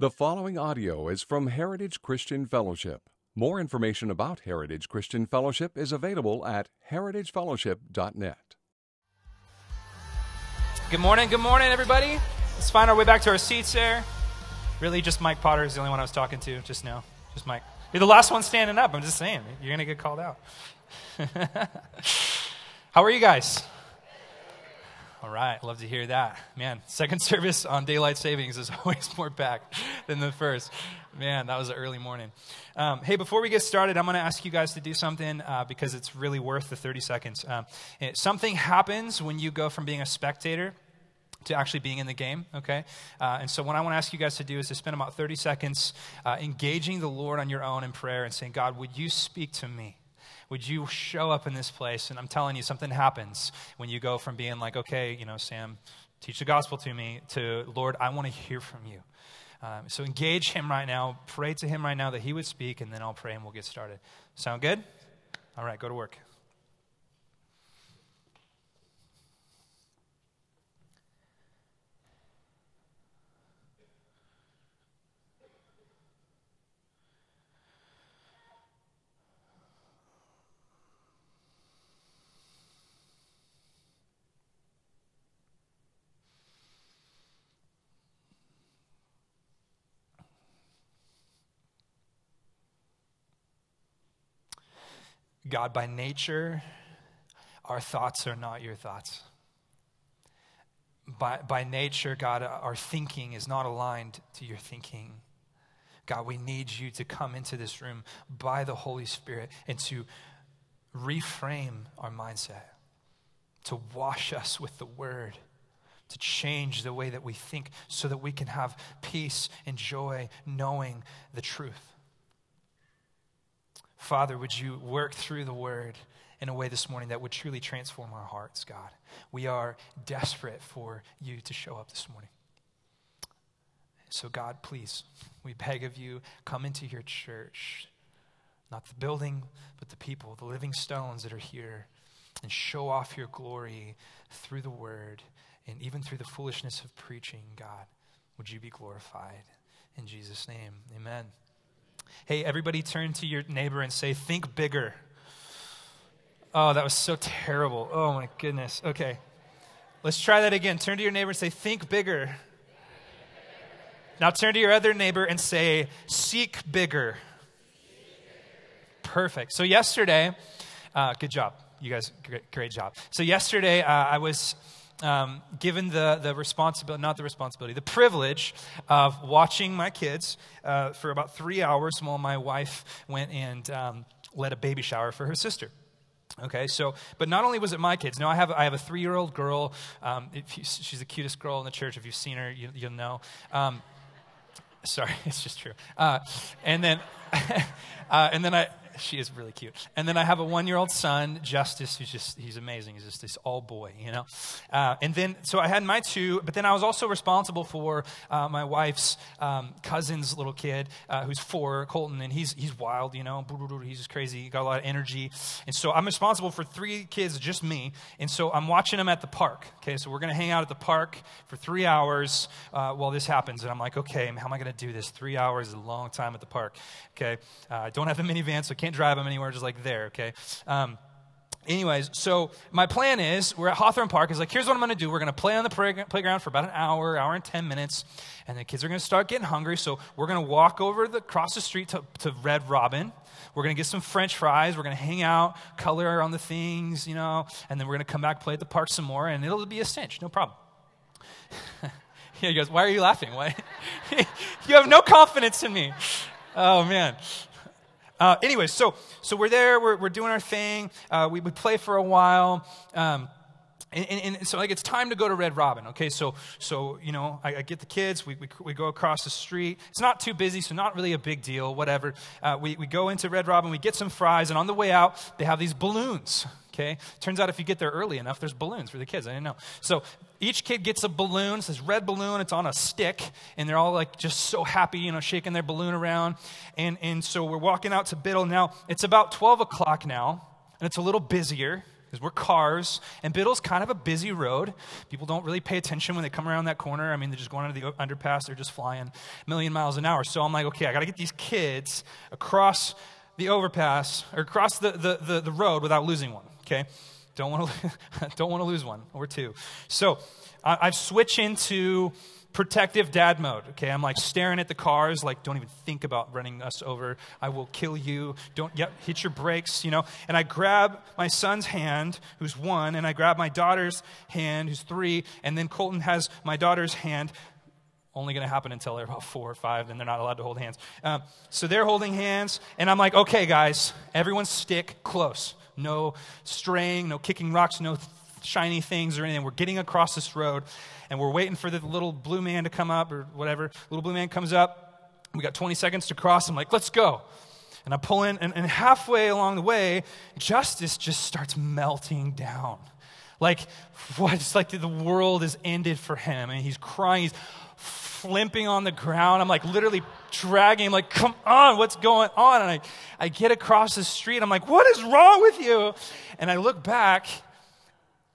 The following audio is from Heritage Christian Fellowship. More information about Heritage Christian Fellowship is available at heritagefellowship.net. Good morning, good morning, everybody. Let's find our way back to our seats there. Really, just Mike Potter is the only one I was talking to just now. Just Mike. You're the last one standing up. I'm just saying, you're going to get called out. How are you guys? All right, love to hear that. Man, second service on daylight savings is always more packed than the first. Man, that was an early morning. Um, hey, before we get started, I'm going to ask you guys to do something uh, because it's really worth the 30 seconds. Um, it, something happens when you go from being a spectator to actually being in the game, okay? Uh, and so, what I want to ask you guys to do is to spend about 30 seconds uh, engaging the Lord on your own in prayer and saying, God, would you speak to me? Would you show up in this place? And I'm telling you, something happens when you go from being like, okay, you know, Sam, teach the gospel to me, to, Lord, I want to hear from you. Um, so engage him right now. Pray to him right now that he would speak, and then I'll pray and we'll get started. Sound good? All right, go to work. God, by nature, our thoughts are not your thoughts. By, by nature, God, our thinking is not aligned to your thinking. God, we need you to come into this room by the Holy Spirit and to reframe our mindset, to wash us with the word, to change the way that we think so that we can have peace and joy knowing the truth. Father, would you work through the word in a way this morning that would truly transform our hearts, God? We are desperate for you to show up this morning. So, God, please, we beg of you, come into your church, not the building, but the people, the living stones that are here, and show off your glory through the word and even through the foolishness of preaching, God. Would you be glorified? In Jesus' name, amen. Hey, everybody turn to your neighbor and say, Think bigger. Oh, that was so terrible. Oh, my goodness. Okay. Let's try that again. Turn to your neighbor and say, Think bigger. Now turn to your other neighbor and say, Seek bigger. Perfect. So, yesterday, uh, good job. You guys, great, great job. So, yesterday, uh, I was um, given the, the responsibility, not the responsibility, the privilege of watching my kids uh, for about three hours while my wife went and um, led a baby shower for her sister. Okay, so, but not only was it my kids. No, I have, I have a three year old girl. Um, you, she's the cutest girl in the church. If you've seen her, you, will know. Um, sorry, it's just true. Uh, and then, uh, and then I, she is really cute. And then I have a one year old son, Justice, who's just, he's amazing. He's just this all boy, you know? Uh, and then, so I had my two, but then I was also responsible for uh, my wife's um, cousin's little kid, uh, who's four, Colton, and he's, he's wild, you know? He's just crazy, he got a lot of energy. And so I'm responsible for three kids, just me. And so I'm watching them at the park, okay? So we're going to hang out at the park for three hours uh, while this happens. And I'm like, okay, how am I going to do this? Three hours is a long time at the park, okay? Uh, I don't have a minivan, so I can't can't drive them anywhere, just like there, okay? Um, anyways, so my plan is we're at Hawthorne Park. Is like, here's what I'm going to do. We're going to play on the playground for about an hour, hour and 10 minutes, and the kids are going to start getting hungry. So we're going to walk over the, across the street to, to Red Robin. We're going to get some French fries. We're going to hang out, color on the things, you know, and then we're going to come back, play at the park some more, and it'll be a cinch, no problem. Yeah, he goes, Why are you laughing? Why? you have no confidence in me. Oh, man. Uh, anyway, so, so we're there, we're, we're doing our thing, uh, we, we play for a while. Um, and, and, and, so like it's time to go to red robin okay? So so you know i, I get the kids. We, we, we, go across the street. It's not too busy so not really a big deal whatever. Uh, we, we go into red robin. We get some fries and on the way out they have these balloons okay? Turns out if you get there early enough there's balloons for the kids. I didn't know. So each kid gets a balloon it's this red balloon it's on a stick and they're all like just so happy you know shaking their balloon around and, and so we're walking out to biddle now it's about 12 o'clock now and it's a little busier because we're cars, and Biddle's kind of a busy road. People don't really pay attention when they come around that corner. I mean, they're just going under the underpass, they're just flying a million miles an hour. So I'm like, okay, I got to get these kids across the overpass or across the, the, the, the road without losing one, okay? Don't want to don't want to lose one or two. So I, I've switched into protective dad mode. Okay, I'm like staring at the cars, like, don't even think about running us over. I will kill you. Don't, yep, hit your brakes, you know. And I grab my son's hand, who's one, and I grab my daughter's hand, who's three, and then Colton has my daughter's hand. Only going to happen until they're about four or five, and they're not allowed to hold hands. Um, so they're holding hands, and I'm like, okay, guys, everyone stick close. No straying, no kicking rocks, no shiny things or anything. We're getting across this road and we're waiting for the little blue man to come up or whatever. Little blue man comes up. We got 20 seconds to cross. I'm like, let's go. And I pull in, and, and halfway along the way, Justice just starts melting down. Like, what? It's like the world is ended for him. And he's crying. He's flimping on the ground. I'm like literally dragging like, come on, what's going on? And I, I get across the street. I'm like, what is wrong with you? And I look back,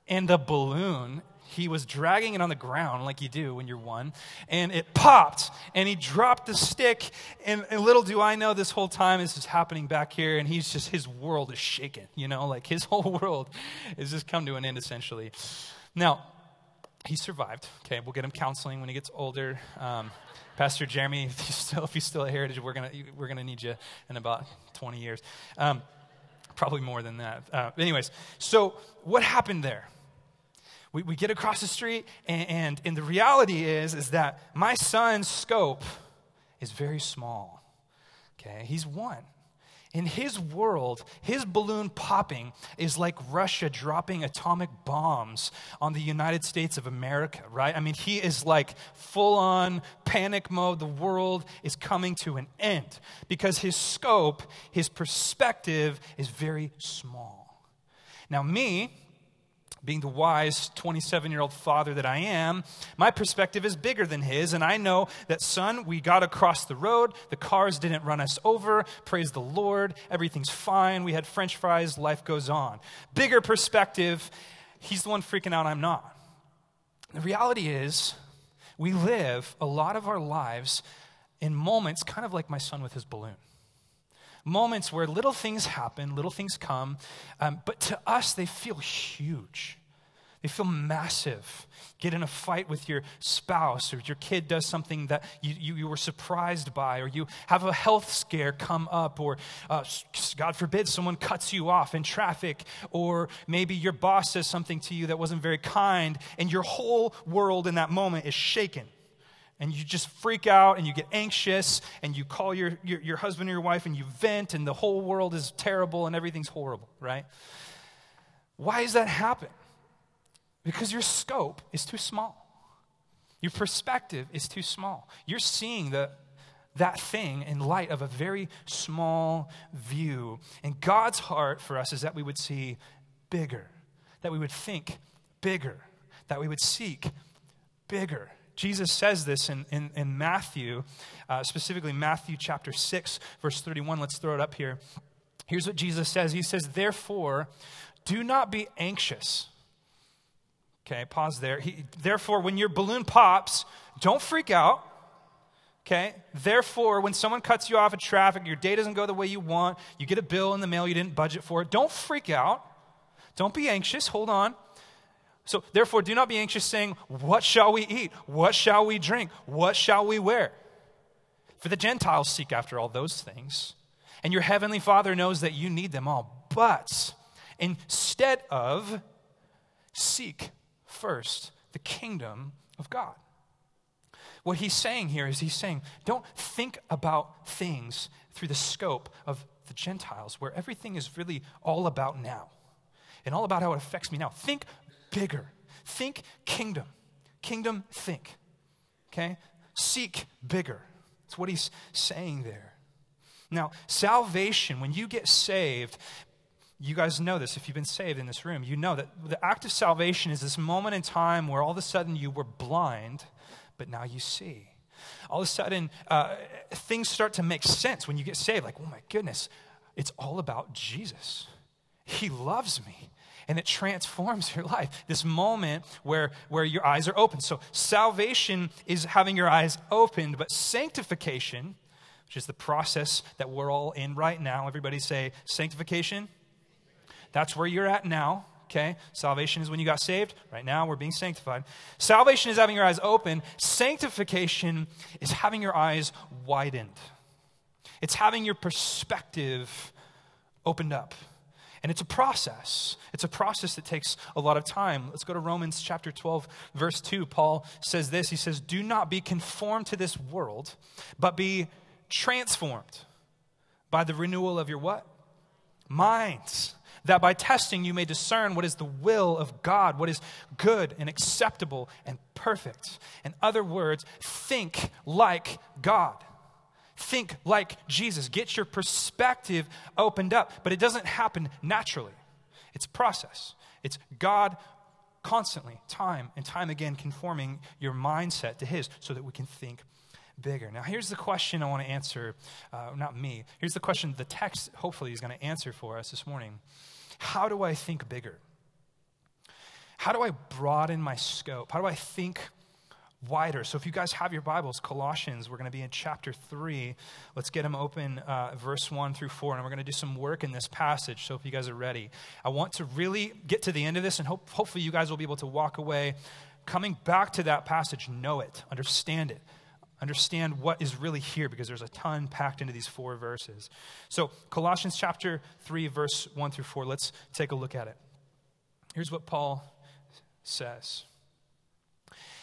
and the balloon he was dragging it on the ground like you do when you're one, and it popped, and he dropped the stick. And, and, little do I know this whole time this is happening back here, and he's just, his world is shaken, you know, like his whole world has just come to an end essentially. Now, he survived. Okay, we'll get him counseling when he gets older. Um, Pastor Jeremy, if, you still, if he's still at Heritage, we're gonna we're gonna need you in about 20 years, um, probably more than that. Uh, anyways, so what happened there? we, we get across the street, and, and, and the reality is, is that my son's scope is very small. Okay, he's one. In his world, his balloon popping is like Russia dropping atomic bombs on the United States of America, right? I mean, he is like full on panic mode. The world is coming to an end because his scope, his perspective is very small. Now, me, being the wise 27 year old father that I am, my perspective is bigger than his. And I know that, son, we got across the road. The cars didn't run us over. Praise the Lord. Everything's fine. We had french fries. Life goes on. Bigger perspective, he's the one freaking out. I'm not. The reality is, we live a lot of our lives in moments kind of like my son with his balloon moments where little things happen, little things come, um, but to us, they feel huge. They feel massive. Get in a fight with your spouse, or your kid does something that you, you, you were surprised by, or you have a health scare come up, or uh, God forbid someone cuts you off in traffic, or maybe your boss says something to you that wasn't very kind, and your whole world in that moment is shaken and you just freak out and you get anxious and you call your, your, your, husband or your wife and you vent and the whole world is terrible and everything's horrible, right? Why does that happen? Because your scope is too small. Your perspective is too small. You're seeing the, that thing in light of a very small view. And God's heart for us is that we would see bigger, that we would think bigger, that we would seek bigger. Jesus says this in, in, in Matthew, uh, specifically Matthew chapter 6, verse 31. Let's throw it up here. Here's what Jesus says He says, Therefore, do not be anxious. Okay, pause there. He, therefore, when your balloon pops, don't freak out. Okay? Therefore, when someone cuts you off at traffic, your day doesn't go the way you want, you get a bill in the mail you didn't budget for it, don't freak out. Don't be anxious. Hold on. So, therefore, do not be anxious, saying, What shall we eat? What shall we drink? What shall we wear? For the Gentiles seek after all those things, and your heavenly Father knows that you need them all. But instead of seek first the kingdom of God. What he's saying here is he's saying, don't think about things through the scope of the Gentiles, where everything is really all about now and all about how it affects me now. Think bigger. Think kingdom. Kingdom think. Okay? Seek bigger. That's what he's saying there. Now, salvation, when you get saved, you guys know this if you've been saved in this room. You know that the act of salvation is this moment in time where all of a sudden you were blind, but now you see. All of a sudden, uh, things start to make sense when you get saved. Like, oh my goodness, it's all about Jesus. He loves me and it transforms your life. This moment where, where your eyes are open. So, salvation is having your eyes opened, but sanctification, which is the process that we're all in right now, everybody say, sanctification. That's where you're at now. Okay? Salvation is when you got saved. Right now, we're being sanctified. Salvation is having your eyes open. Sanctification is having your eyes widened. It's having your perspective opened up. And it's a process. It's a process that takes a lot of time. Let's go to Romans chapter 12, verse 2. Paul says this He says, Do not be conformed to this world, but be transformed by the renewal of your what? Minds. That by testing you may discern what is the will of God, what is good and acceptable and perfect. In other words, think like God. Think like Jesus. Get your perspective opened up. But it doesn't happen naturally, it's process. It's God constantly, time and time again, conforming your mindset to His so that we can think bigger. Now, here's the question I want to answer, uh, not me. Here's the question the text hopefully is going to answer for us this morning How do I think bigger? How do I broaden my scope? How do I think wider. So if you guys have your Bibles, Colossians, we're going to be in chapter 3. Let's get them open, uh, verse 1 through 4, and we're going to do some work in this passage. So if you guys are ready, I want to really get to the end of this, and hope, hopefully you guys will be able to walk away coming back to that passage, know it, understand it. Understand what is really here because there's a ton packed into these four verses. So, Colossians chapter 3, verse 1 through 4, let's take a look at it. Here's what Paul says.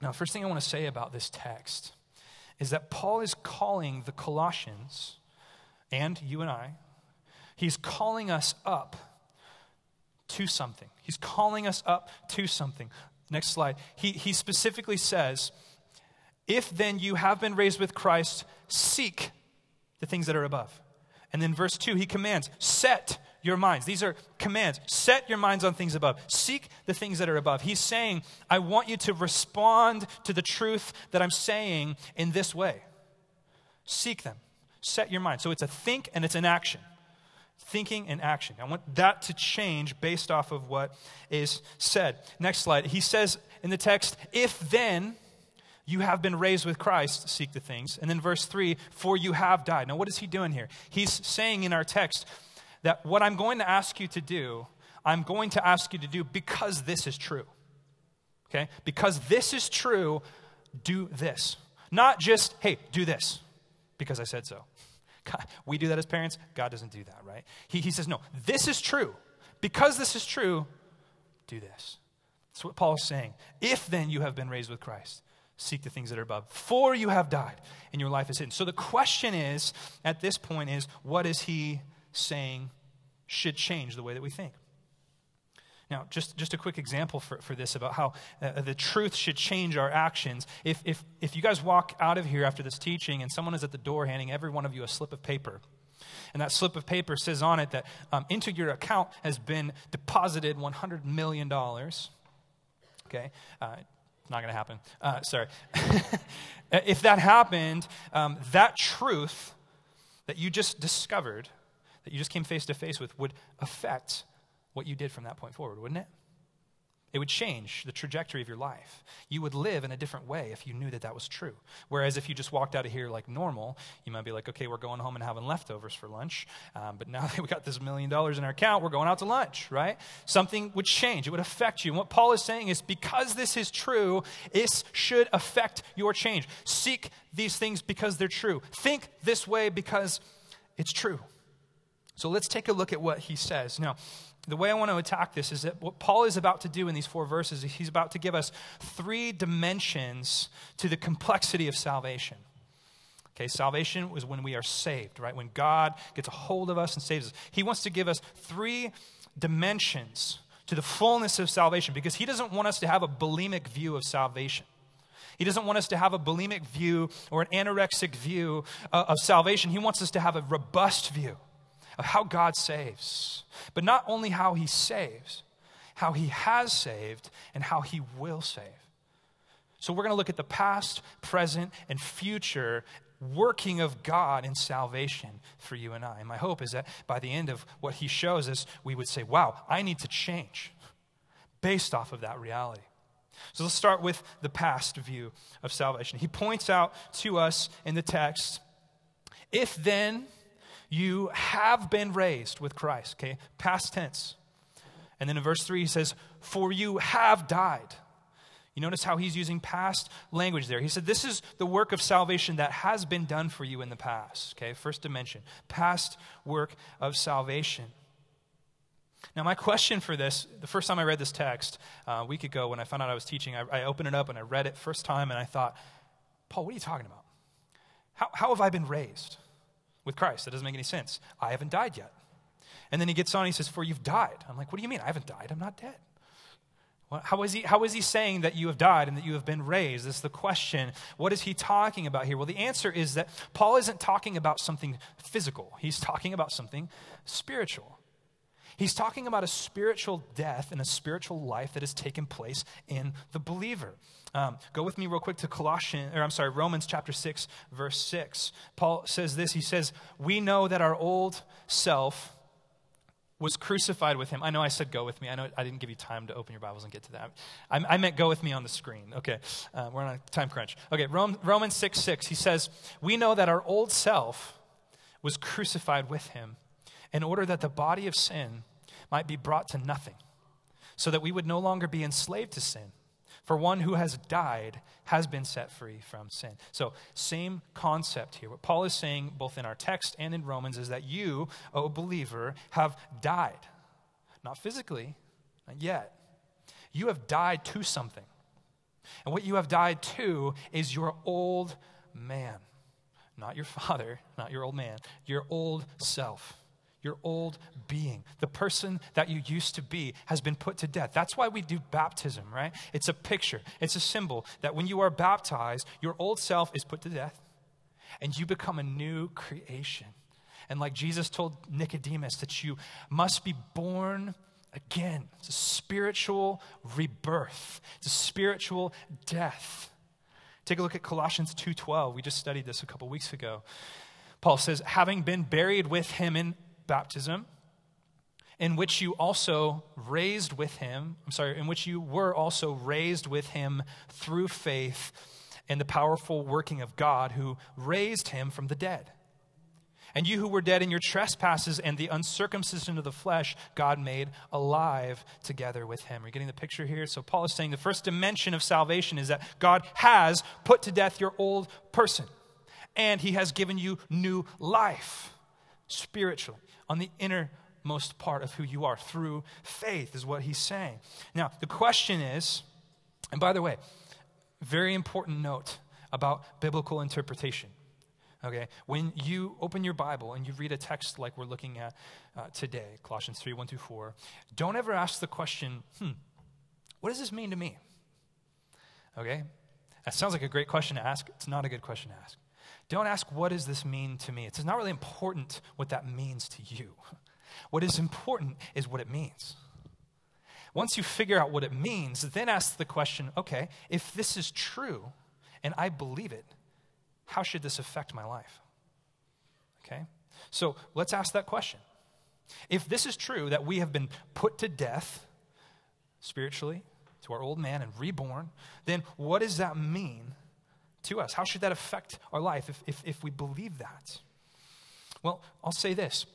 Now, first thing I want to say about this text is that Paul is calling the Colossians and you and I, he's calling us up to something. He's calling us up to something. Next slide. He, he specifically says, If then you have been raised with Christ, seek the things that are above. And then verse 2, he commands, Set your minds. These are commands. Set your minds on things above. Seek the things that are above. He's saying, I want you to respond to the truth that I'm saying in this way. Seek them. Set your mind. So it's a think and it's an action. Thinking and action. I want that to change based off of what is said. Next slide. He says in the text, if then you have been raised with Christ, seek the things. And then verse 3, for you have died. Now, what is he doing here? He's saying in our text, that what I'm going to ask you to do, I'm going to ask you to do because this is true. Okay? Because this is true, do this. Not just, hey, do this because I said so. God, we do that as parents. God doesn't do that, right? He, he says, no, this is true. Because this is true, do this. That's what Paul is saying. If then you have been raised with Christ, seek the things that are above. For you have died, and your life is hidden. So the question is, at this point, is what is he saying should change the way that we think. Now, just, just a quick example for, for this about how uh, the truth should change our actions. If, if, if you guys walk out of here after this teaching and someone is at the door handing every one of you a slip of paper, and that slip of paper says on it that um, into your account has been deposited $100 million, okay? Uh, not going to happen. Uh, sorry. if that happened, um, that truth that you just discovered that you just came face to face with would affect what you did from that point forward, wouldn't it? It would change the trajectory of your life. You would live in a different way if you knew that that was true. Whereas if you just walked out of here like normal, you might be like, okay, we're going home and having leftovers for lunch. Um, but now that we got this million dollars in our account, we're going out to lunch, right? Something would change. It would affect you. And what Paul is saying is because this is true, this should affect your change. Seek these things because they're true. Think this way because it's true. So let's take a look at what he says. Now, the way I want to attack this is that what Paul is about to do in these four verses, he's about to give us three dimensions to the complexity of salvation. Okay, salvation is when we are saved, right? When God gets a hold of us and saves us. He wants to give us three dimensions to the fullness of salvation because He doesn't want us to have a bulimic view of salvation. He doesn't want us to have a bulimic view or an anorexic view uh, of salvation. He wants us to have a robust view of how God saves. But not only how He saves, how He has saved and how He will save. So we're going to look at the past, present, and future working of God in salvation for you and I. And my hope is that by the end of what He shows us, we would say, wow, I need to change based off of that reality. So let's start with the past view of salvation. He points out to us in the text if then you have been raised with Christ, okay, past tense. And then in verse 3, he says, For you have died. You notice how he's using past language there. He said, This is the work of salvation that has been done for you in the past. Okay, first dimension, past work of salvation. Now, my question for this the first time I read this text uh, a week ago when I found out I was teaching, I, I, opened it up and I read it first time and I thought, Paul, what are you talking about? How, how have I been raised with Christ? That doesn't make any sense. I haven't died yet. And then he gets on, and he says, For you've died. I'm like, What do you mean? I haven't died. I'm not dead. Well, how, is he, how is he saying that you have died and that you have been raised? This is the question. What is he talking about here? Well, the answer is that Paul isn't talking about something physical, he's talking about something spiritual. He's talking about a spiritual death and a spiritual life that has taken place in the believer. Um, go with me real quick to Colossians, or I'm sorry, Romans chapter 6, verse 6. Paul says this He says, We know that our old self was crucified with him. I know I said go with me. I know I didn't give you time to open your Bibles and get to that. I, I meant go with me on the screen. Okay, uh, we're on a time crunch. Okay, Rome, Romans 6 6, he says, We know that our old self was crucified with him in order that the body of sin might be brought to nothing, so that we would no longer be enslaved to sin. For one who has died has been set free from sin. So, same concept here. What Paul is saying, both in our text and in Romans, is that you, O believer, have died. Not physically, not yet. You have died to something. And what you have died to is your old man. Not your father, not your old man, your old self your old being. The person that you used to be has been put to death. That's why we do baptism, right? It's a picture, it's a symbol that when you are baptized, your old self is put to death and you become a new creation. And like Jesus told Nicodemus, that you must be born again. It's a spiritual rebirth, it's a spiritual death. Take a look at Colossians 2:12. We just studied this a couple weeks ago. Paul says, having been buried with him in baptism, in which you also raised with him, I'm sorry, in which you were also raised with him through faith in the powerful working of God who raised him from the dead. And you who were dead in your trespasses and the uncircumcision of the flesh, God made alive together with him. Are you getting the picture here? So, Paul is saying the first dimension of salvation is that God has put to death your old person, and he has given you new life spiritually on the innermost part of who you are through faith, is what he's saying. Now, the question is, and by the way, very important note about biblical interpretation. Okay, when you open your Bible and you read a text like we're looking at uh, today, Colossians 3 1 through 4, don't ever ask the question, hmm, what does this mean to me? Okay, that sounds like a great question to ask. It's not a good question to ask. Don't ask, what does this mean to me? It's not really important what that means to you. What is important is what it means. Once you figure out what it means, then ask the question okay, if this is true and I believe it, how should this affect my life? Okay? So let's ask that question. If this is true that we have been put to death spiritually to our old man and reborn, then what does that mean to us? How should that affect our life if, if, if we believe that? Well, I'll say this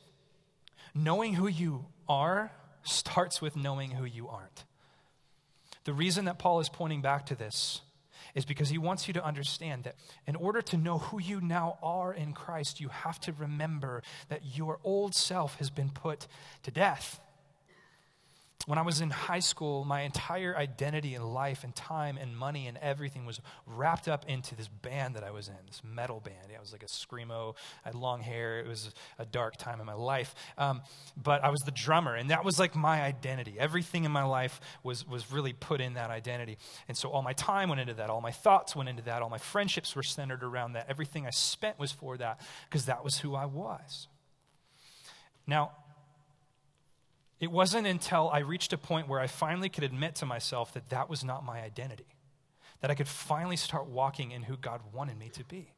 knowing who you are starts with knowing who you aren't. The reason that Paul is pointing back to this is because he wants you to understand that in order to know who you now are in Christ, you have to remember that your old self has been put to death. When I was in high school, my entire identity and life and time and money and everything was wrapped up into this band that I was in, this metal band. I was like a screamo. I had long hair. It was a dark time in my life. Um, but I was the drummer, and that was like my identity. Everything in my life was, was really put in that identity. And so all my time went into that. All my thoughts went into that. All my friendships were centered around that. Everything I spent was for that because that was who I was. Now, it wasn't until I reached a point where I finally could admit to myself that that was not my identity, that I could finally start walking in who God wanted me to be.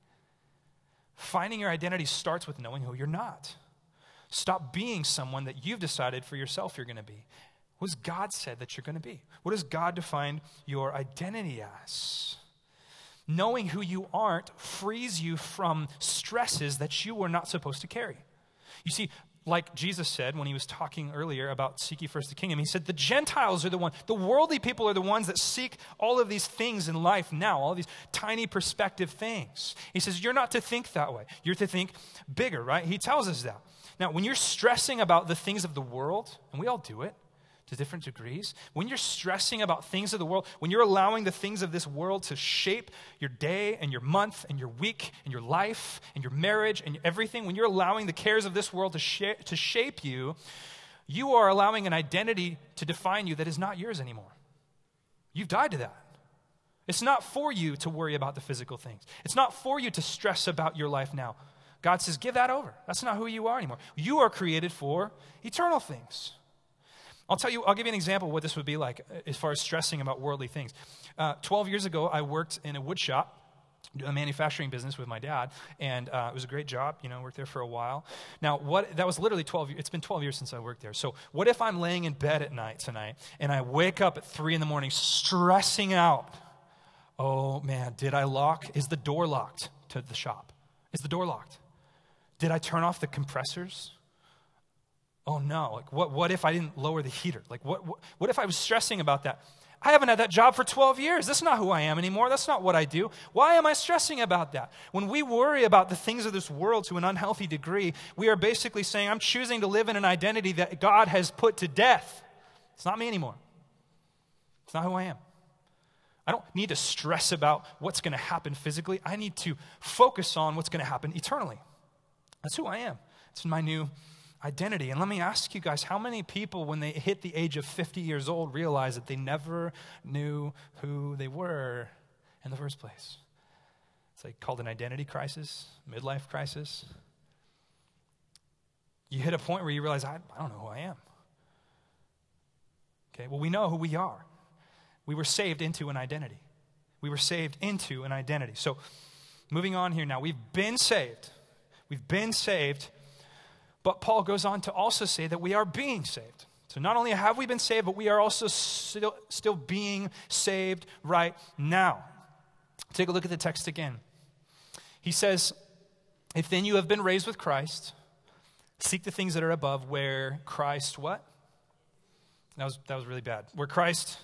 Finding your identity starts with knowing who you're not. Stop being someone that you've decided for yourself you're going to be. What has God said that you're going to be? What does God define your identity as? Knowing who you aren't frees you from stresses that you were not supposed to carry. You see, like Jesus said when he was talking earlier about seek ye first the kingdom, he said, The Gentiles are the one, the worldly people are the ones that seek all of these things in life now, all these tiny perspective things. He says, You're not to think that way. You're to think bigger, right? He tells us that. Now, when you're stressing about the things of the world, and we all do it, to different degrees, when you're stressing about things of the world, when you're allowing the things of this world to shape your day and your month and your week and your life and your marriage and everything, when you're allowing the cares of this world to, sh- to shape you, you are allowing an identity to define you that is not yours anymore. You've died to that. It's not for you to worry about the physical things. It's not for you to stress about your life now. God says, give that over. That's not who you are anymore. You are created for eternal things. I'll tell you, I'll give you an example of what this would be like uh, as far as stressing about worldly things. Uh, 12 years ago, I worked in a wood shop a manufacturing business with my dad, and uh, it was a great job. You know, worked there for a while. Now, what that was literally 12. It's been 12 years since I worked there. So, what if I'm laying in bed at night tonight and I wake up at three in the morning stressing out? Oh man, did I lock? Is the door locked to the shop? Is the door locked? Did I turn off the compressors? Oh no, like what, what if I didn't lower the heater? Like what, what, what if I was stressing about that? I haven't had that job for 12 years. That's not who I am anymore. That's not what I do. Why am I stressing about that? When we worry about the things of this world to an unhealthy degree, we are basically saying, I'm choosing to live in an identity that God has put to death. It's not me anymore. It's not who I am. I don't need to stress about what's going to happen physically. I need to focus on what's going to happen eternally. That's who I am. It's my new identity. And let me ask you guys how many people, when they hit the age of 50 years old, realize that they never knew who they were in the first place? It's like called an identity crisis, midlife crisis. You hit a point where you realize, I, I don't know who I am. Okay, well, we know who we are. We were saved into an identity. We were saved into an identity. So, moving on here now, we've been saved. We've been saved but Paul goes on to also say that we are being saved. So not only have we been saved, but we are also still, still being saved right now. Take a look at the text again. He says, If then you have been raised with Christ, seek the things that are above where Christ what? That was, that was really bad. Where Christ,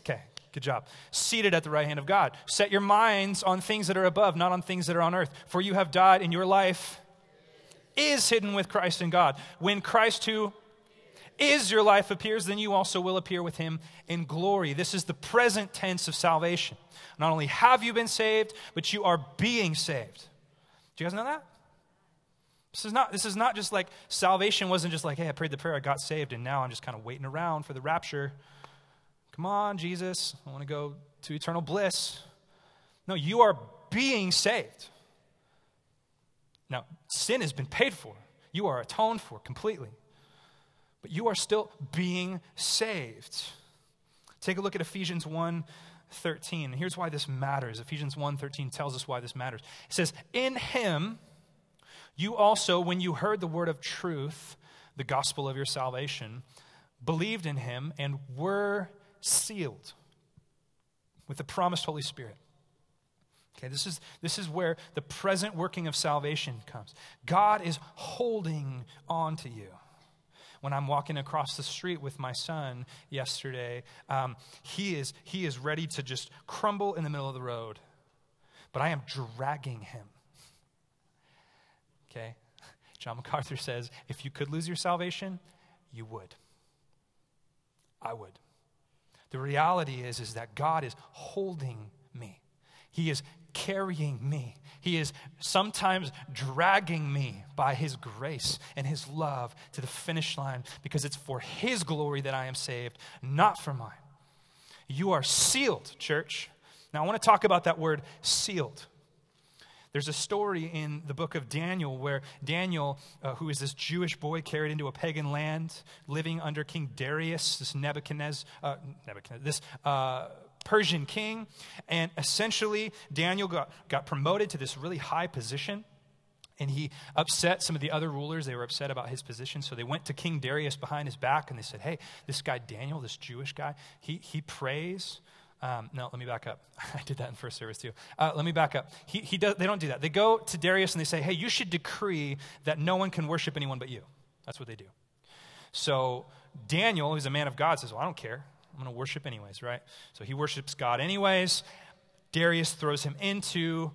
okay, good job. Seated at the right hand of God. Set your minds on things that are above, not on things that are on earth. For you have died, and your life is hidden with Christ in God. When Christ, who is your life, appears, then you also will appear with him in glory. This is the present tense of salvation. Not only have you been saved, but you are being saved. Do you guys know that? This is not, this is not just like salvation wasn't just like, hey, I prayed the prayer, I got saved, and now I'm just kind of waiting around for the rapture. Come on, Jesus, I want to go to eternal bliss. No, you are being saved. Now, sin has been paid for, you are atoned for completely, but you are still being saved. Take a look at Ephesians 1 13. Here's why this matters. Ephesians 1 13 tells us why this matters. It says, In him, you also, when you heard the word of truth, the gospel of your salvation, believed in him and were sealed with the promised Holy Spirit Okay, this is, this is where the present working of salvation comes. God is holding on to you. When I'm walking across the street with my son yesterday, um, he, is, he is ready to just crumble in the middle of the road, but I am dragging him. Okay? John MacArthur says if you could lose your salvation, you would. I would. The reality is, is that God is holding me. He is carrying me. He is sometimes dragging me by His grace and His love to the finish line because it's for His glory that I am saved, not for mine. You are sealed, church. Now, I want to talk about that word sealed. There's a story in the book of Daniel where Daniel, uh, who is this Jewish boy carried into a pagan land, living under King Darius, this Nebuchadnezzar, uh, Nebuchadnezzar this uh, Persian king, and essentially Daniel got, got promoted to this really high position. And he upset some of the other rulers. They were upset about his position. So they went to King Darius behind his back and they said, Hey, this guy Daniel, this Jewish guy, he, he prays um, no, let me back up. I did that in first service too. Uh, let me back up. He, he does, they don't do that. They go to Darius and they say, hey, you should decree that no one can worship anyone but you. That's what they do. So Daniel, who's a man of God, says, well, I don't care. I'm going to worship anyways, right? So he worships God anyways. Darius throws him into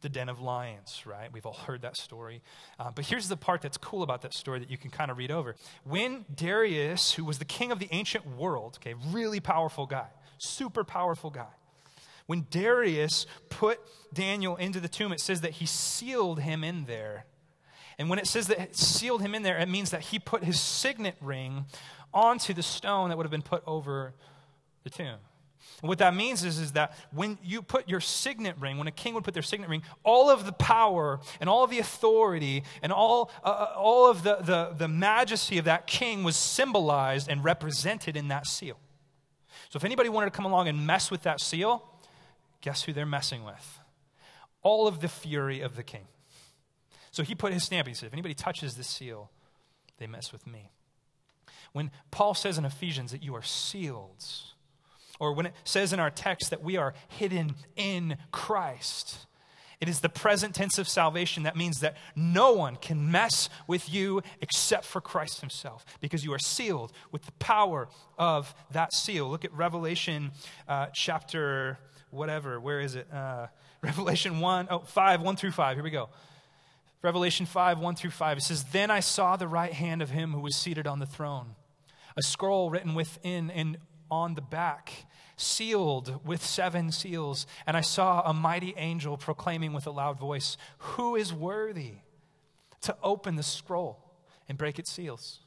the den of lions, right? We've all heard that story. Uh, but here's the part that's cool about that story that you can kind of read over. When Darius, who was the king of the ancient world, okay, really powerful guy, super powerful guy. When Darius put Daniel into the tomb, it says that he sealed him in there. And when it says that it sealed him in there, it means that he put his signet ring onto the stone that would have been put over the tomb. And what that means is, is that when you put your signet ring, when a king would put their signet ring, all of the power and all of the authority and all, uh, uh all of the, the, the majesty of that king was symbolized and represented in that seal. So if anybody wanted to come along and mess with that seal, guess who they're messing with? All of the fury of the king. So he put his stamp. He said, if anybody touches this seal, they mess with me. When Paul says in Ephesians that you are sealed, or when it says in our text that we are hidden in Christ, it is the present tense of salvation. That means that no one can mess with you except for Christ Himself because you are sealed with the power of that seal. Look at Revelation uh, chapter, whatever, where is it? Uh, Revelation 1, oh, 5, 1 through 5. Here we go. Revelation 5, 1 through 5. It says, Then I saw the right hand of him who was seated on the throne, a scroll written within and on the back sealed with seven seals. And I saw a mighty angel proclaiming with a loud voice, Who is worthy to open the scroll and break its seals?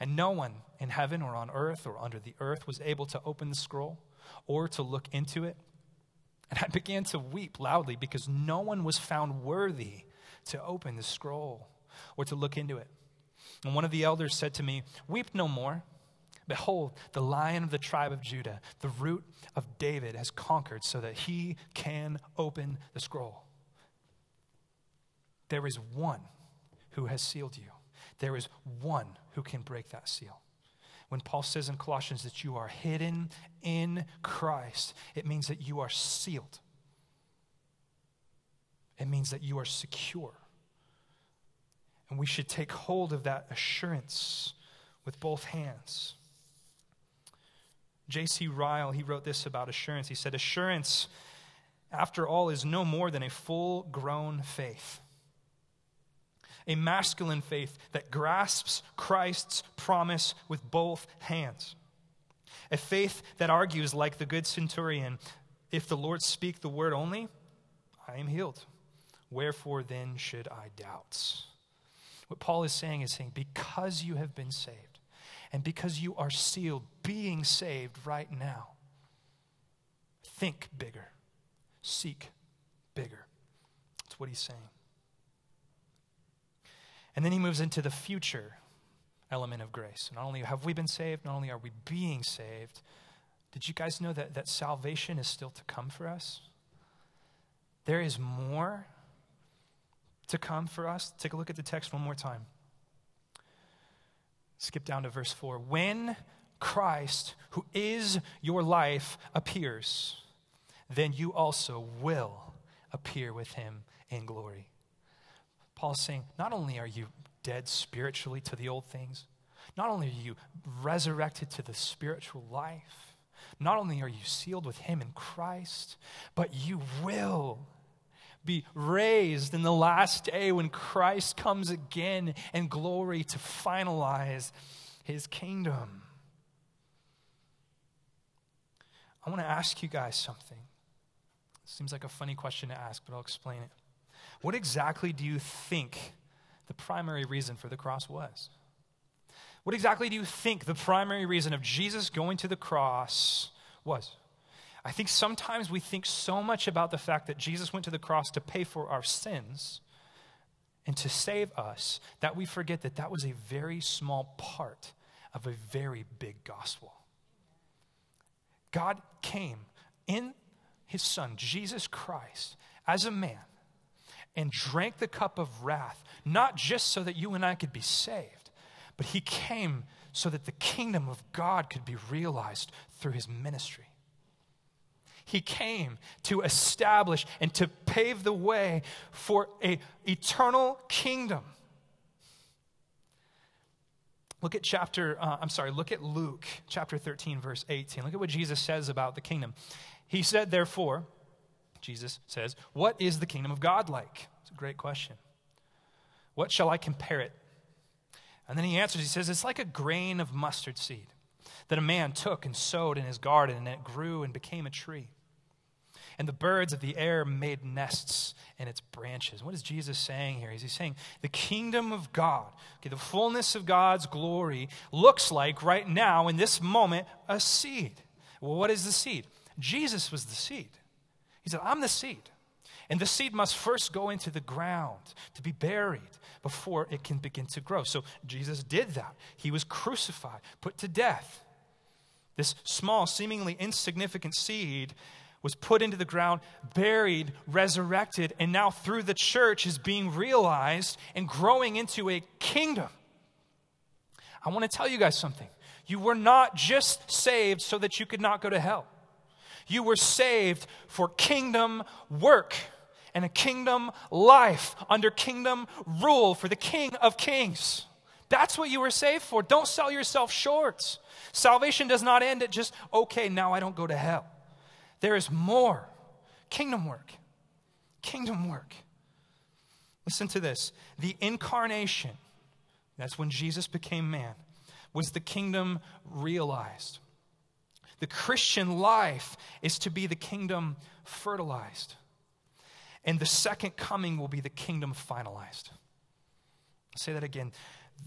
And no one in heaven or on earth or under the earth was able to open the scroll or to look into it. And I began to weep loudly because no one was found worthy to open the scroll or to look into it. And one of the elders said to me, Weep no more. Behold, the lion of the tribe of Judah, the root of David, has conquered so that he can open the scroll. There is one who has sealed you, there is one who can break that seal. When Paul says in Colossians that you are hidden in Christ, it means that you are sealed. It means that you are secure. And we should take hold of that assurance with both hands. J.C. Ryle, he wrote this about assurance. He said, Assurance, after all, is no more than a full grown faith. A masculine faith that grasps Christ's promise with both hands. A faith that argues, like the good centurion, if the Lord speak the word only, I am healed. Wherefore then should I doubt? What Paul is saying is saying, because you have been saved, and because you are sealed, being saved right now, think bigger, seek bigger. That's what he's saying. And then he moves into the future element of grace. Not only have we been saved, not only are we being saved, did you guys know that, that salvation is still to come for us? There is more to come for us. Take a look at the text one more time. Skip down to verse 4. When Christ, who is your life, appears, then you also will appear with him in glory. Paul's saying, not only are you dead spiritually to the old things, not only are you resurrected to the spiritual life, not only are you sealed with him in Christ, but you will be raised in the last day when Christ comes again in glory to finalize his kingdom. I want to ask you guys something. Seems like a funny question to ask, but I'll explain it. What exactly do you think the primary reason for the cross was? What exactly do you think the primary reason of Jesus going to the cross was? I think sometimes we think so much about the fact that Jesus went to the cross to pay for our sins and to save us that we forget that that was a very small part of a very big gospel. God came in his son, Jesus Christ, as a man and drank the cup of wrath, not just so that you and I could be saved, but he came so that the kingdom of God could be realized through his ministry. He came to establish and to pave the way for a eternal kingdom. Look at chapter, uh, I'm sorry, look at Luke chapter 13, verse 18. Look at what Jesus says about the kingdom. He said, therefore, Jesus says, What is the kingdom of God like? It's a great question. What shall I compare it? And then he answers, he says, It's like a grain of mustard seed that a man took and sowed in his garden, and it grew and became a tree. And the birds of the air made nests in its branches. What is Jesus saying here? Is he saying the kingdom of God, okay, the fullness of God's glory, looks like right now, in this moment, a seed. Well, what is the seed? Jesus was the seed. He said, I'm the seed. And the seed must first go into the ground to be buried before it can begin to grow. So Jesus did that. He was crucified, put to death. This small, seemingly insignificant seed was put into the ground, buried, resurrected, and now through the church is being realized and growing into a kingdom. I want to tell you guys something. You were not just saved so that you could not go to hell. You were saved for kingdom work and a kingdom life under kingdom rule for the King of Kings. That's what you were saved for. Don't sell yourself short. Salvation does not end at just, okay, now I don't go to hell. There is more kingdom work. Kingdom work. Listen to this the incarnation, that's when Jesus became man, was the kingdom realized. The Christian life is to be the kingdom fertilized. And the second coming will be the kingdom finalized. I'll say that again.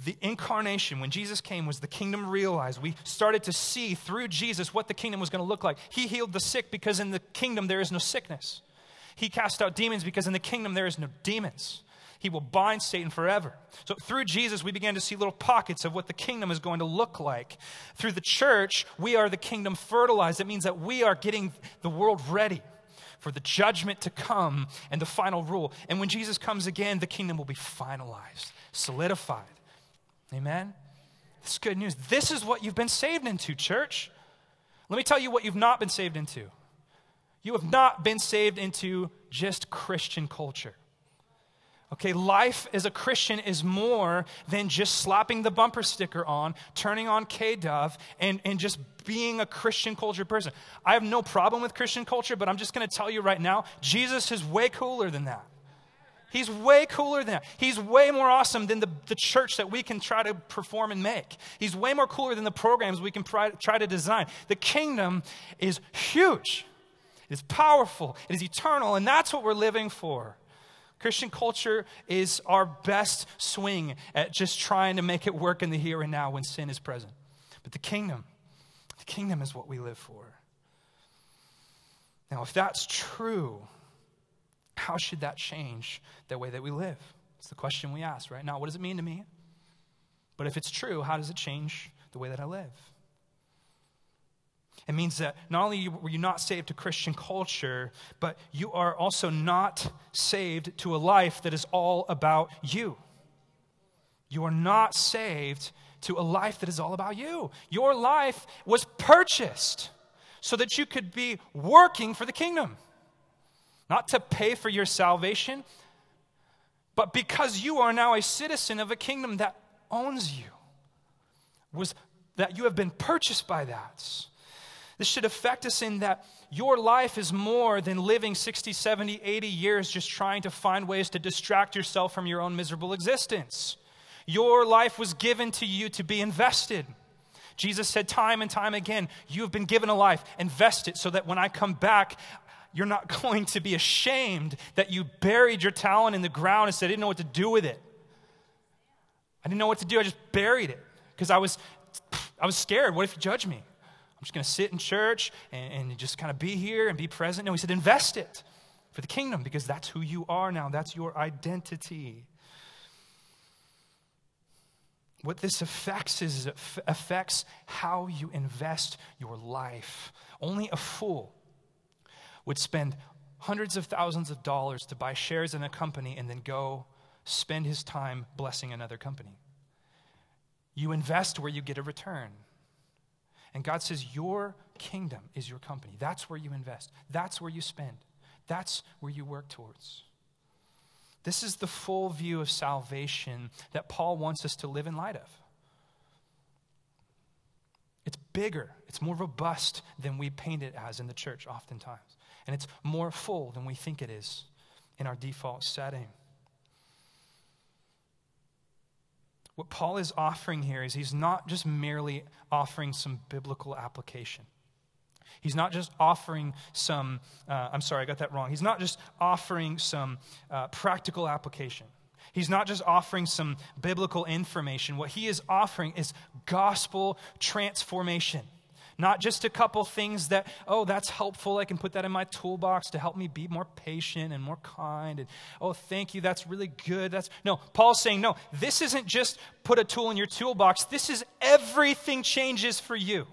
The incarnation, when Jesus came, was the kingdom realized. We started to see through Jesus what the kingdom was going to look like. He healed the sick because in the kingdom there is no sickness. He cast out demons because in the kingdom there is no demons. He will bind Satan forever. So through Jesus, we began to see little pockets of what the kingdom is going to look like. Through the church, we are the kingdom fertilized. It means that we are getting the world ready for the judgment to come and the final rule. And when Jesus comes again, the kingdom will be finalized, solidified. Amen? It's good news. This is what you've been saved into, church. Let me tell you what you've not been saved into. You have not been saved into just Christian culture. Okay, life as a Christian is more than just slapping the bumper sticker on, turning on K Dove, and, and just being a Christian culture person. I have no problem with Christian culture, but I'm just going to tell you right now Jesus is way cooler than that. He's way cooler than that. He's way more awesome than the, the church that we can try to perform and make. He's way more cooler than the programs we can try, try to design. The kingdom is huge, it is powerful, it is eternal, and that's what we're living for. Christian culture is our best swing at just trying to make it work in the here and now when sin is present. But the kingdom, the kingdom is what we live for. Now, if that's true, how should that change the way that we live? It's the question we ask right now. What does it mean to me? But if it's true, how does it change the way that I live? It means that not only were you not saved to Christian culture, but you are also not saved to a life that is all about you. You are not saved to a life that is all about you. Your life was purchased so that you could be working for the kingdom, not to pay for your salvation, but because you are now a citizen of a kingdom that owns you, was that you have been purchased by that. This should affect us in that your life is more than living 60, 70, 80 years just trying to find ways to distract yourself from your own miserable existence. Your life was given to you to be invested, Jesus said time and time again, You have been given a life, invest it so that when I come back, you're not going to be ashamed that you buried your talent in the ground and said, I didn't know what to do with it. I didn't know what to do. I just buried it because I was, I was scared. What if you judge me? I'm just going to sit in church and, and just kind of be here and be present. No, he said, invest it for the kingdom because that's who you are now. That's your identity. What this affects is it affects how you invest your life. Only a fool would spend hundreds of thousands of dollars to buy shares in a company and then go spend his time blessing another company. You invest where you get a return. And God says, Your kingdom is your company. That's where you invest, that's where you spend, that's where you work towards. This is the full view of salvation that Paul wants us to live in light of. It's bigger, it's more robust than we paint it as in the church, oftentimes. And it's more full than we think it is in our default setting. What Paul is offering here is he's not just merely offering some biblical application. He's not just offering some, uh, I'm sorry, I got that wrong. He's not just offering some uh, practical application. He's not just offering some biblical information. What he is offering is gospel transformation. Not just a couple things that, oh, that's helpful. I can put that in my toolbox to help me be more patient and more kind. And, oh, thank you. That's really good. That's no. Paul's saying, no, this isn't just put a tool in your toolbox. This is everything changes for you.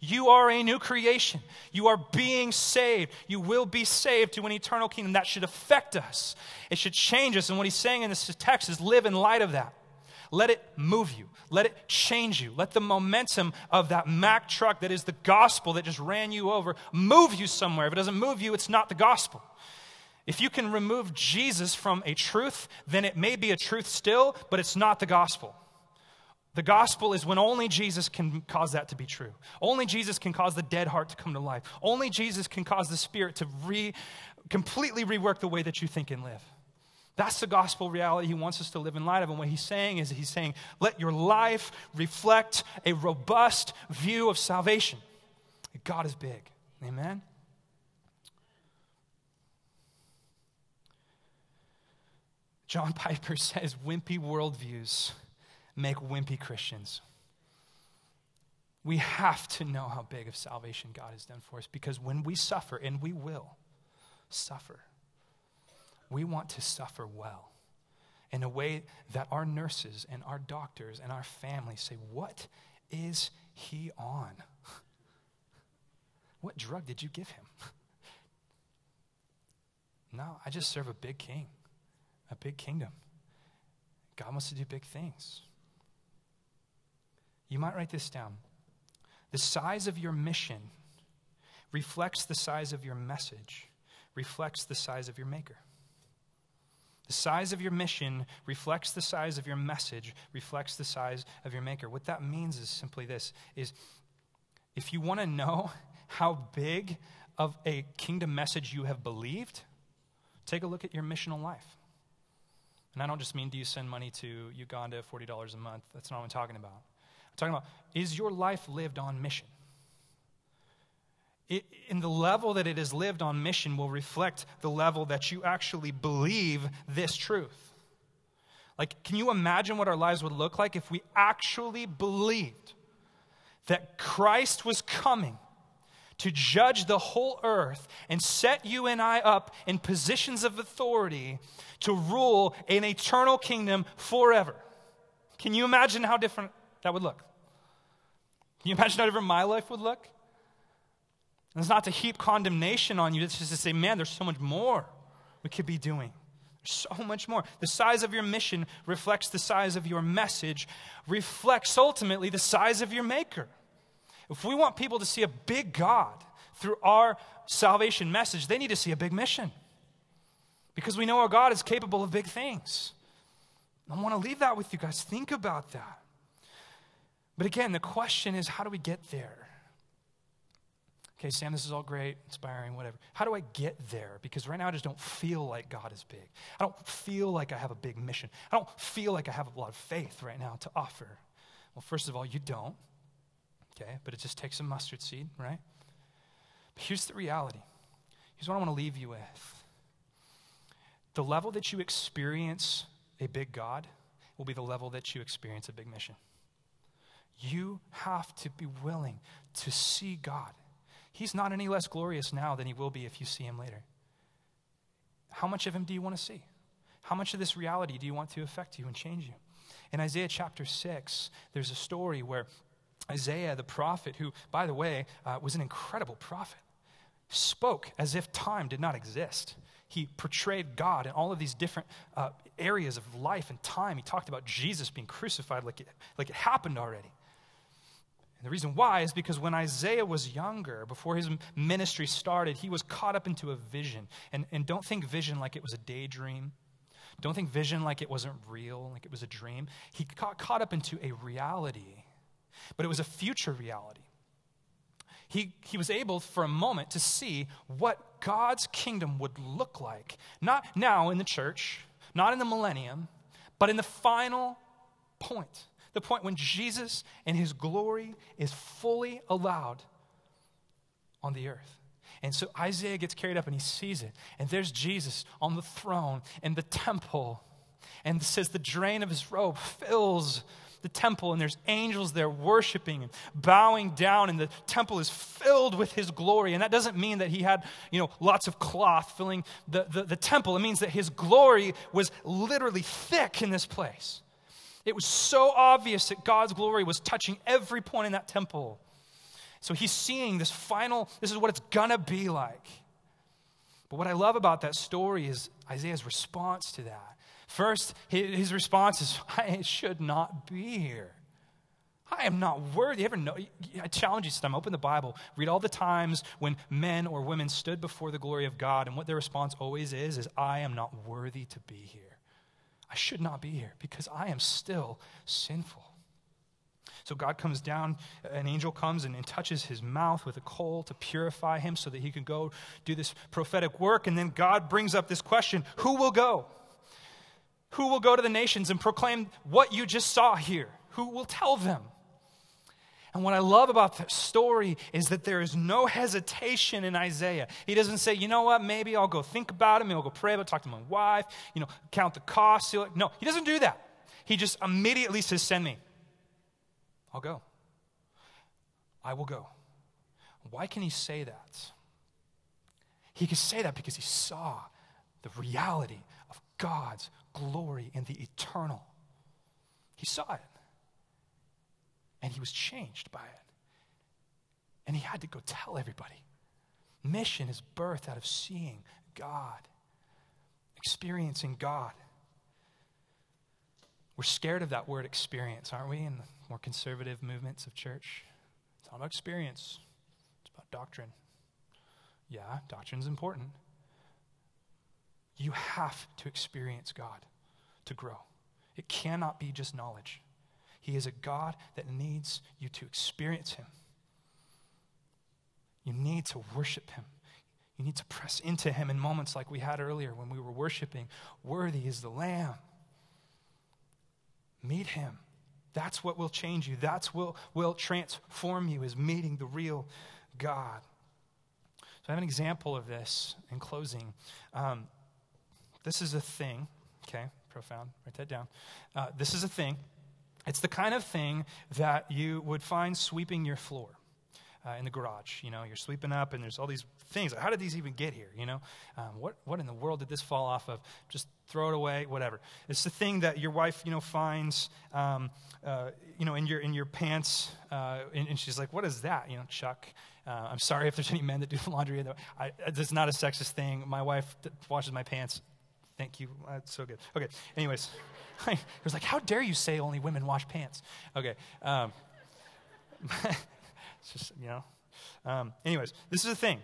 You are a new creation. You are being saved. You will be saved to an eternal kingdom. That should affect us. It should change us. And what he's saying in this text is live in light of that. Let it move you. Let it change you. Let the momentum of that Mack truck that is the gospel that just ran you over move you somewhere. If it doesn't move you, it's not the gospel. If you can remove Jesus from a truth, then it may be a truth still, but it's not the gospel. The gospel is when only Jesus can cause that to be true. Only Jesus can cause the dead heart to come to life. Only Jesus can cause the spirit to re, completely rework the way that you think and live. That's the gospel reality he wants us to live in light of. And what he's saying is he's saying, let your life reflect a robust view of salvation. God is big. Amen? John Piper says wimpy worldviews make wimpy Christians. We have to know how big of salvation God has done for us because when we suffer, and we will suffer, we want to suffer well in a way that our nurses and our doctors and our families say, What is he on? What drug did you give him? no, I just serve a big king, a big kingdom. God wants to do big things. You might write this down. The size of your mission reflects the size of your message, reflects the size of your maker. The size of your mission reflects the size of your message, reflects the size of your maker. What that means is simply this is if you want to know how big of a kingdom message you have believed, take a look at your missional life. And I don't just mean do you send money to Uganda $40 a month. That's not what I'm talking about I'm talking about is your life lived on mission? In the level that it is lived on mission will reflect the level that you actually believe this truth. Like, can you imagine what our lives would look like if we actually believed that Christ was coming to judge the whole earth and set you and I up in positions of authority to rule an eternal kingdom forever? Can you imagine how different that would look? Can you imagine how different my life would look? It's not to heap condemnation on you, it's just to say, man, there's so much more we could be doing. There's so much more. The size of your mission reflects the size of your message, reflects ultimately the size of your maker. If we want people to see a big God through our salvation message, they need to see a big mission. Because we know our God is capable of big things. I want to leave that with you guys. Think about that. But again, the question is how do we get there? Okay, Sam, this is all great, inspiring, whatever. How do I get there? Because right now I just don't feel like God is big. I don't feel like I have a big mission. I don't feel like I have a lot of faith right now to offer. Well, first of all, you don't. Okay, but it just takes a mustard seed, right? But here's the reality. Here's what I want to leave you with. The level that you experience a big God will be the level that you experience a big mission. You have to be willing to see God. He's not any less glorious now than he will be if you see him later. How much of him do you want to see? How much of this reality do you want to affect you and change you? In Isaiah chapter 6, there's a story where Isaiah, the prophet, who, by the way, uh, was an incredible prophet, spoke as if time did not exist. He portrayed God in all of these different uh, areas of life and time. He talked about Jesus being crucified like it, like it happened already. And the reason why is because when Isaiah was younger, before his ministry started, he was caught up into a vision. And, and don't think vision like it was a daydream. Don't think vision like it wasn't real, like it was a dream. He got caught up into a reality, but it was a future reality. He, he was able for a moment to see what God's kingdom would look like. Not now in the church, not in the millennium, but in the final point the point when Jesus and his glory is fully allowed on the earth. And so Isaiah gets carried up and he sees it. And there's Jesus on the throne in the temple. And says the drain of his robe fills the temple, and there's angels there worshiping and bowing down, and the temple is filled with his glory. And that doesn't mean that he had, you know, lots of cloth filling the, the, the temple. It means that his glory was literally thick in this place. It was so obvious that God's glory was touching every point in that temple. So he's seeing this final, this is what it's gonna be like. But what I love about that story is Isaiah's response to that. First, his response is, I should not be here. I am not worthy. Ever know? I challenge you sometime. Open the Bible. Read all the times when men or women stood before the glory of God, and what their response always is, is, I am not worthy to be here. I should not be here because I am still sinful. So God comes down, an angel comes and, and, touches his mouth with a coal to purify him so that he can go do this prophetic work. And then God brings up this question Who will go? Who will go to the nations and proclaim what you just saw here? Who will tell them? And what I love about the story is that there is no hesitation in Isaiah. He doesn't say, you know what, maybe I'll go think about it, maybe I'll go pray about it, talk to my wife, you know, count the costs. No, he doesn't do that. He just immediately says, send me. I'll go. I will go. Why can he say that? He can say that because he saw the reality of God's glory in the eternal. He saw it. And he was changed by it. And he had to go tell everybody. Mission is birthed out of seeing God, experiencing God. We're scared of that word experience, aren't we, in the more conservative movements of church? It's not about experience, it's about doctrine. Yeah, doctrine's important. You have to experience God to grow. It cannot be just knowledge. He is a God that needs you to experience Him. You need to worship Him. You need to press into Him in moments like we had earlier when we were worshiping. Worthy is the Lamb. Meet Him. That's what will change you. That's what will transform you, is meeting the real God. So I have an example of this in closing. Um, this is a thing, okay, profound, write that down. Uh, this is a thing it's the kind of thing that you would find sweeping your floor. Uh, in the garage. You know, you're sweeping up, and there's all these things. How did these even get here? You know, um, what what in the world did this fall off of? Just throw it away, whatever. It's the thing that your wife, you know, finds, um, uh, you know, in your in your pants, uh, and, and, she's like, "What is that?" You know, Chuck. Uh, I'm sorry if there's any men that do laundry. I, it's not a sexist thing. My wife washes my pants. Thank you. That's so good. Okay. Anyways. it was like, how dare you say only women wash pants? Okay. Um, it's just, you know. Um, anyways, this is a thing.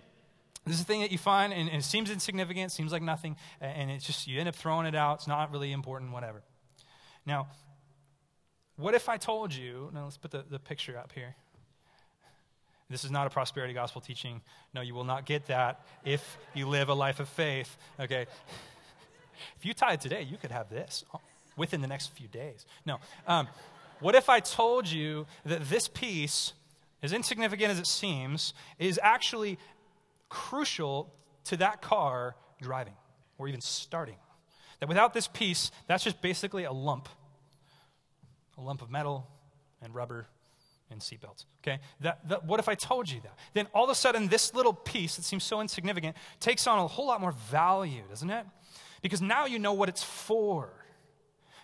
This is a thing that you find, and, and it seems insignificant, seems like nothing, and it's just, you end up throwing it out. It's not really important, whatever. Now, what if I told you, now let's put the, the picture up here. This is not a prosperity gospel teaching. No, you will not get that if you live a life of faith. Okay. If you tithe today, you could have this within the next few days. No. Um, what if I told you that this piece as insignificant as it seems, is actually crucial to that car driving or even starting. That without this piece, that's just basically a lump a lump of metal and rubber and seatbelts. Okay? That, that, what if I told you that? Then all of a sudden, this little piece that seems so insignificant takes on a whole lot more value, doesn't it? Because now you know what it's for.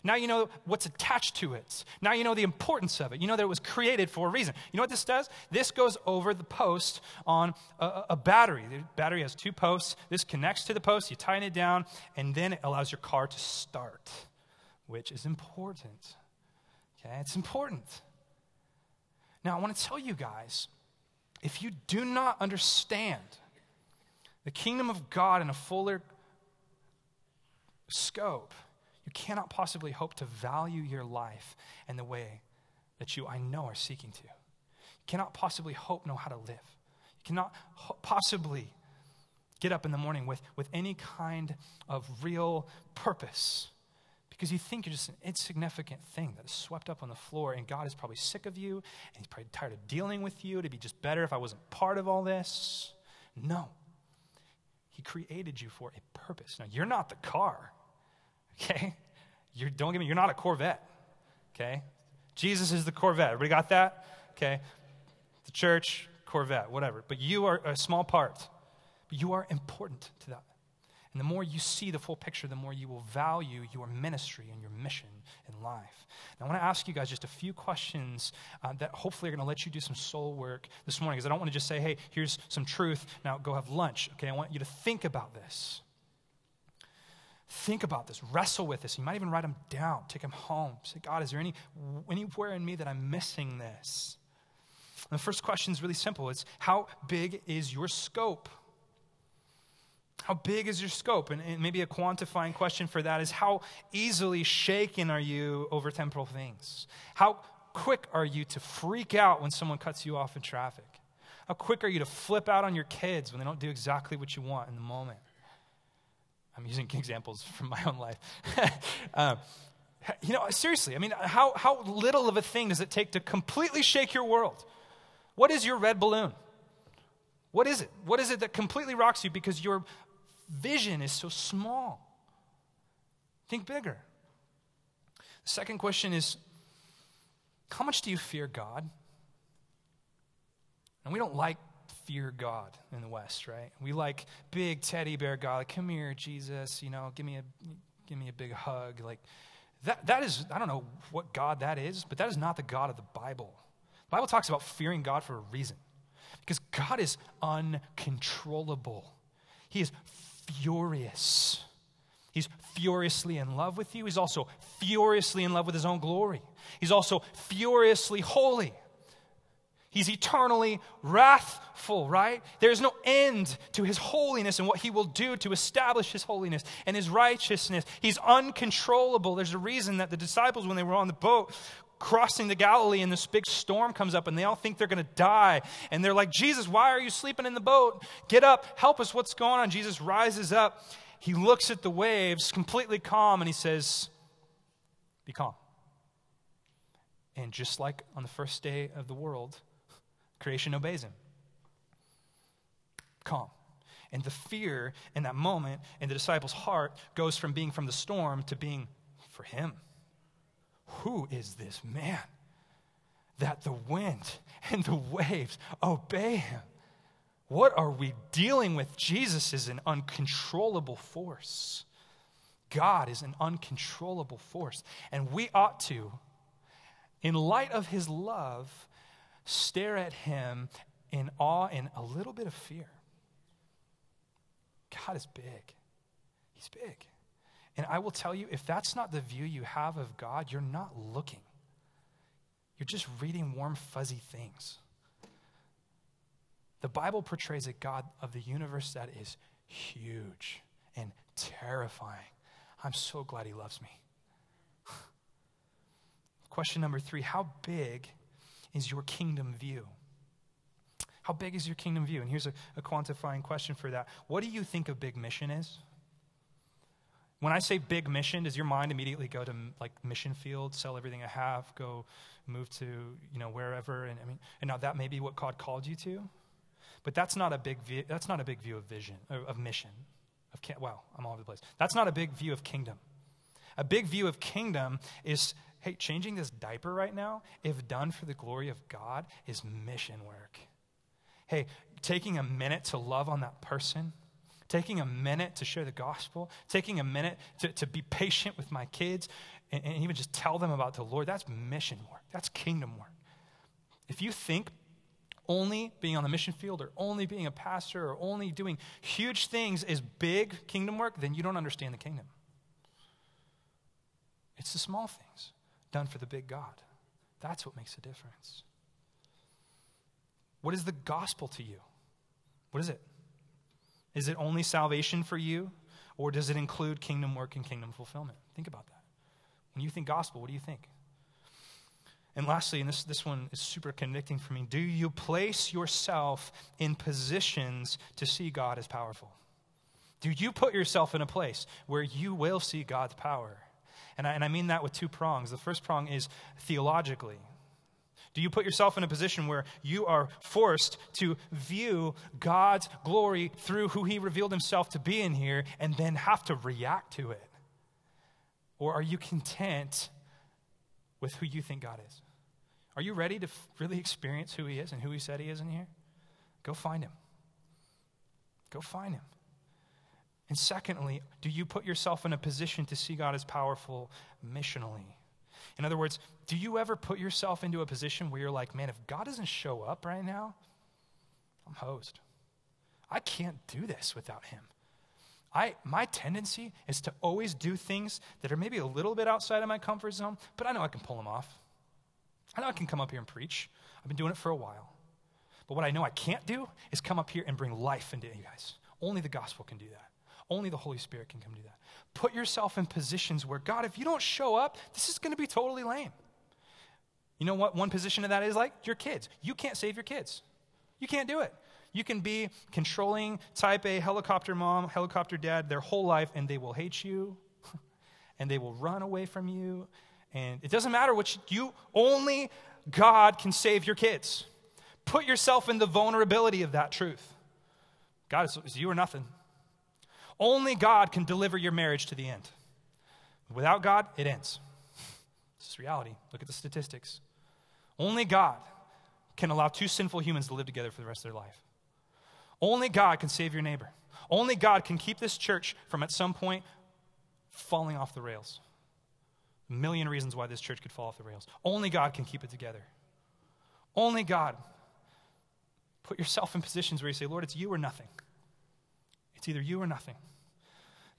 Now you know what's attached to it. Now you know the importance of it. You know that it was created for a reason. You know what this does? This goes over the post on a, a battery. The battery has two posts. This connects to the post. You tighten it down, and then it allows your car to start, which is important. Okay, it's important. Now, I want to tell you guys if you do not understand the kingdom of God in a fuller scope, you cannot possibly hope to value your life in the way that you, I know, are seeking to. You cannot possibly hope know how to live. You cannot ho- possibly get up in the morning with, with any kind of real purpose because you think you're just an insignificant thing that is swept up on the floor, and God is probably sick of you, and He's probably tired of dealing with you. It'd be just better if I wasn't part of all this. No. He created you for a purpose. Now, you're not the car, okay? You're, don't get me, you're not a Corvette, okay? Jesus is the Corvette. Everybody got that? Okay. The church, Corvette, whatever. But you are a small part. But you are important to that. And the more you see the full picture, the more you will value your ministry and your mission in life. I want to ask you guys just a few questions uh, that hopefully are going to let you do some soul work this morning. Because I don't want to just say, hey, here's some truth, now go have lunch. Okay, I want you to think about this. Think about this, wrestle with this. You might even write them down, take them home. Say, God, is there any, anywhere in me that I'm missing this? And the first question is really simple it's how big is your scope? How big is your scope? And, and, maybe a quantifying question for that is how easily shaken are you over temporal things? How quick are you to freak out when someone cuts you off in traffic? How quick are you to flip out on your kids when they don't do exactly what you want in the moment? I'm using examples from my own life. um, you know, seriously, I mean, how, how little of a thing does it take to completely shake your world? What is your red balloon? What is it? What is it that completely rocks you because your vision is so small. Think bigger. The second question is how much do you fear God? And we don't like fear God in the West, right? We like big teddy bear God. Like, come here, Jesus. You know, give me a give me a big hug. Like that. That is. I don't know what God that is, but that is not the God of the Bible. The Bible talks about fearing God for a reason, because God is uncontrollable. He is furious. He's furiously in love with you. He's also furiously in love with his own glory. He's also furiously holy. He's eternally wrathful, right? There's no end to his holiness and what he will do to establish his holiness and his righteousness. He's uncontrollable. There's a reason that the disciples, when they were on the boat, crossing the Galilee and this big storm comes up and they all think they're going to die. And they're like, Jesus, why are you sleeping in the boat? Get up, help us, what's going on? Jesus rises up. He looks at the waves, completely calm, and he says, Be calm. And just like on the first day of the world, creation obeys him. Calm. And the fear in that moment in the disciples' heart goes from being from the storm to being for him. Who is this man that the wind and the waves obey him? What are we dealing with? Jesus is an uncontrollable force. God is an uncontrollable force. And we ought to, in light of his love, stare at him in awe and a little bit of fear. God is big. He's big. And I will tell you, if that's not the view you have of God, you're not looking. You're just reading warm, fuzzy things. The Bible portrays a God of the universe that is huge and terrifying. I'm so glad he loves me. Question number three How big is your kingdom view? How big is your kingdom view? And here's a, a quantifying question for that. What do you think a big mission is? When I say big mission, does your mind immediately go to like mission field, sell everything I have, go move to you know wherever? And I mean, and now that may be what God called you to, but that's not a big view. That's not a big view of vision of mission. Of well, I'm all over the place. That's not a big view of kingdom. A big view of kingdom is hey, changing this diaper right now, if done for the glory of God, is mission work. Hey, taking a minute to love on that person taking a minute to share the gospel, taking a minute to, to be patient with my kids, and, and even just tell them about the Lord, that's mission work. That's kingdom work. If you think only being on the mission field or only being a pastor or only doing huge things is big kingdom work, then you don't understand the kingdom. It's the small things done for the big God. That's what makes a difference. What is the gospel to you? What is it? Is it only salvation for you, or does it include kingdom work and kingdom fulfillment? Think about that. When you think gospel, what do you think? And lastly, and this, this one is super convicting for me do you place yourself in positions to see God as powerful? Do you put yourself in a place where you will see God's power? And I, and I mean that with two prongs. The first prong is theologically. Do you put yourself in a position where you are forced to view God's glory through who He revealed Himself to be in here and then have to react to it? Or are you content with who you think God is? Are you ready to really experience who He is and who He said He is in here? Go find Him. Go find Him. And secondly, do you put yourself in a position to see God as powerful missionally? In other words, do you ever put yourself into a position where you're like, man, if God doesn't show up right now, I'm hosed. I can't do this without him. I, my tendency is to always do things that are maybe a little bit outside of my comfort zone, but I know I can pull them off. I know I can come up here and preach. I've been doing it for a while. But what I know I can't do is come up here and bring life into you guys. Only the gospel can do that. Only the Holy Spirit can come do that. Put yourself in positions where, God, if you don't show up, this is going to be totally lame. You know what one position of that is like? Your kids. You can't save your kids. You can't do it. You can be controlling type A helicopter mom, helicopter dad their whole life, and they will hate you, and they will run away from you. And it doesn't matter what you, you only God can save your kids. Put yourself in the vulnerability of that truth. God, is you or nothing. Only God can deliver your marriage to the end. Without God, it ends. It's just reality. Look at the statistics. Only God can allow two sinful humans to live together for the rest of their life. Only God can save your neighbor. Only God can keep this church from at some point falling off the rails. A million reasons why this church could fall off the rails. Only God can keep it together. Only God. Put yourself in positions where you say, Lord, it's you or nothing. It's either you or nothing.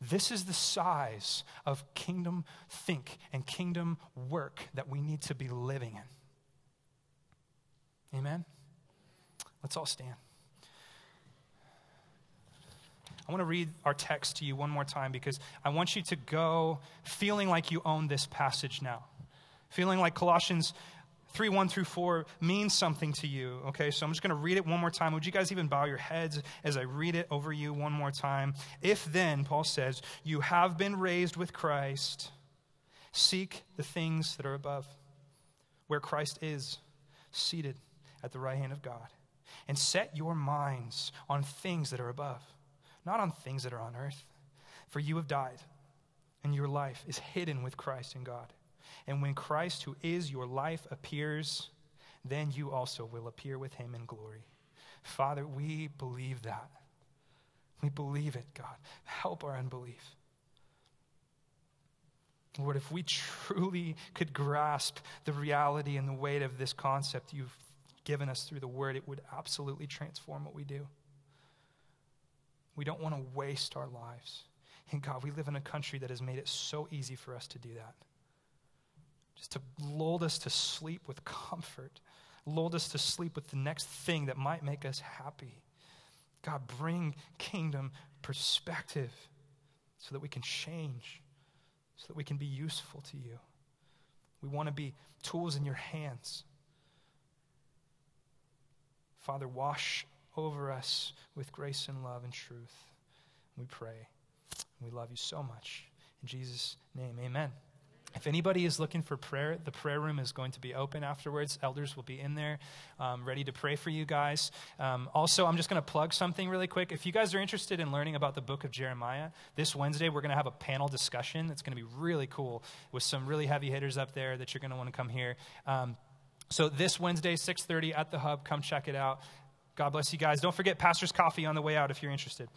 This is the size of kingdom think and kingdom work that we need to be living in. Amen? Let's all stand. I want to read our text to you one more time because I want you to go feeling like you own this passage now. Feeling like Colossians 3 1 through 4 means something to you. Okay, so I'm just going to read it one more time. Would you guys even bow your heads as I read it over you one more time? If then, Paul says, you have been raised with Christ, seek the things that are above, where Christ is, seated at the right hand of God. And set your minds on things that are above, not on things that are on earth. For you have died, and your life is hidden with Christ in God. And when Christ, who is your life, appears, then you also will appear with him in glory. Father, we believe that. We believe it, God. Help our unbelief. Lord, if we truly could grasp the reality and the weight of this concept you've given us through the word, it would absolutely transform what we do. We don't want to waste our lives. And God, we live in a country that has made it so easy for us to do that just to lull us to sleep with comfort, lull us to sleep with the next thing that might make us happy. God, bring kingdom perspective so that we can change, so that we can be useful to you. We want to be tools in your hands. Father, wash over us with grace and love and truth. We pray. We love you so much. In Jesus' name, amen. If anybody is looking for prayer, the prayer room is going to be open afterwards. Elders will be in there um, ready to pray for you guys. Um, also, I'm just going to plug something really quick. If you guys are interested in learning about the book of Jeremiah, this Wednesday we're going to have a panel discussion that's going to be really cool with some really heavy hitters up there that you're going to want to come here. Um, so this Wednesday, 6:30 at the Hub, come check it out. God bless you guys. Don't forget Pastor's Coffee on the way out if you're interested.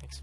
Thanks.